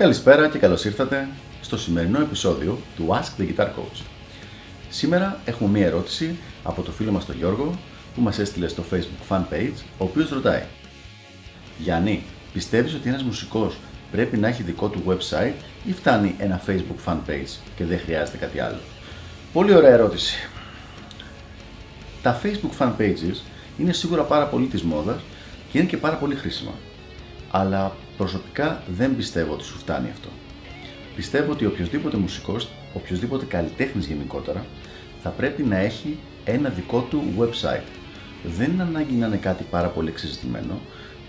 Καλησπέρα και καλώς ήρθατε στο σημερινό επεισόδιο του Ask the Guitar Coach. Σήμερα έχουμε μία ερώτηση από το φίλο μας τον Γιώργο που μας έστειλε στο facebook fan page, ο οποίος ρωτάει Γιάννη, πιστεύεις ότι ένας μουσικός πρέπει να έχει δικό του website ή φτάνει ένα facebook fan page και δεν χρειάζεται κάτι άλλο; Πολύ ωραία ερώτηση. Τα facebook fan pages είναι σίγουρα πάρα πολύ της μόδας και είναι και πάρα πολύ χρήσιμα. Αλλά προσωπικά δεν πιστεύω ότι σου φτάνει αυτό. Πιστεύω ότι οποιοδήποτε μουσικός, οποιοδήποτε καλλιτέχνης γενικότερα, θα πρέπει να έχει ένα δικό του website. Δεν είναι ανάγκη να είναι κάτι πάρα πολύ εξεζητημένο,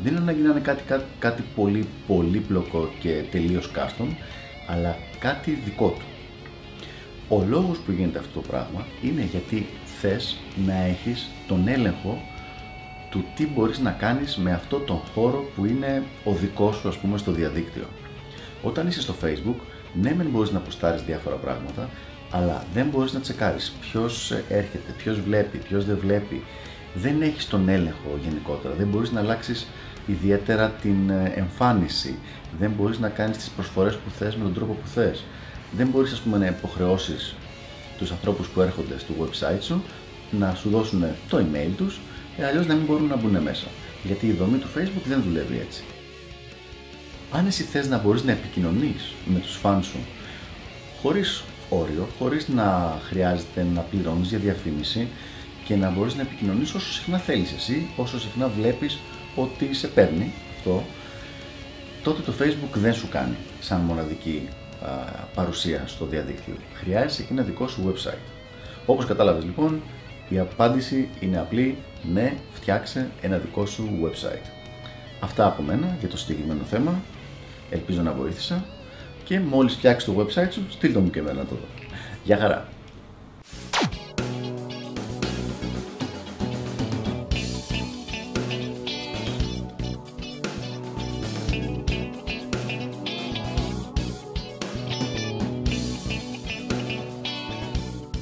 δεν είναι ανάγκη να είναι κάτι, κάτι, κάτι πολύ πολύπλοκο και τελείως custom, αλλά κάτι δικό του. Ο λόγος που γίνεται αυτό το πράγμα είναι γιατί θες να έχεις τον έλεγχο του τι μπορείς να κάνεις με αυτό τον χώρο που είναι ο δικός σου ας πούμε στο διαδίκτυο. Όταν είσαι στο facebook, ναι μεν μπορείς να αποστάρεις διάφορα πράγματα, αλλά δεν μπορείς να τσεκάρεις ποιος έρχεται, ποιος βλέπει, ποιος δεν βλέπει. Δεν έχεις τον έλεγχο γενικότερα, δεν μπορείς να αλλάξεις ιδιαίτερα την ε, εμφάνιση, δεν μπορείς να κάνεις τις προσφορές που θες με τον τρόπο που θες. Δεν μπορείς ας πούμε να υποχρεώσεις τους ανθρώπους που έρχονται στο website σου να σου δώσουν το email τους ε, αλλιώς να μην μπορούν να μπουν μέσα. Γιατί η δομή του Facebook δεν δουλεύει έτσι. Αν εσύ θες να μπορείς να επικοινωνείς με τους φαν σου χωρίς όριο, χωρίς να χρειάζεται να πληρώνεις για διαφήμιση και να μπορείς να επικοινωνείς όσο συχνά θέλεις εσύ, όσο συχνά βλέπεις ότι σε παίρνει αυτό, τότε το Facebook δεν σου κάνει σαν μοναδική α, παρουσία στο διαδίκτυο. Χρειάζεσαι και ένα δικό σου website. Όπως κατάλαβες λοιπόν, η απάντηση είναι απλή, ναι, φτιάξε ένα δικό σου website. Αυτά από μένα για το συγκεκριμένο θέμα. Ελπίζω να βοήθησα και μόλις φτιάξεις το website σου, στείλ το μου και εμένα το Γεια χαρά!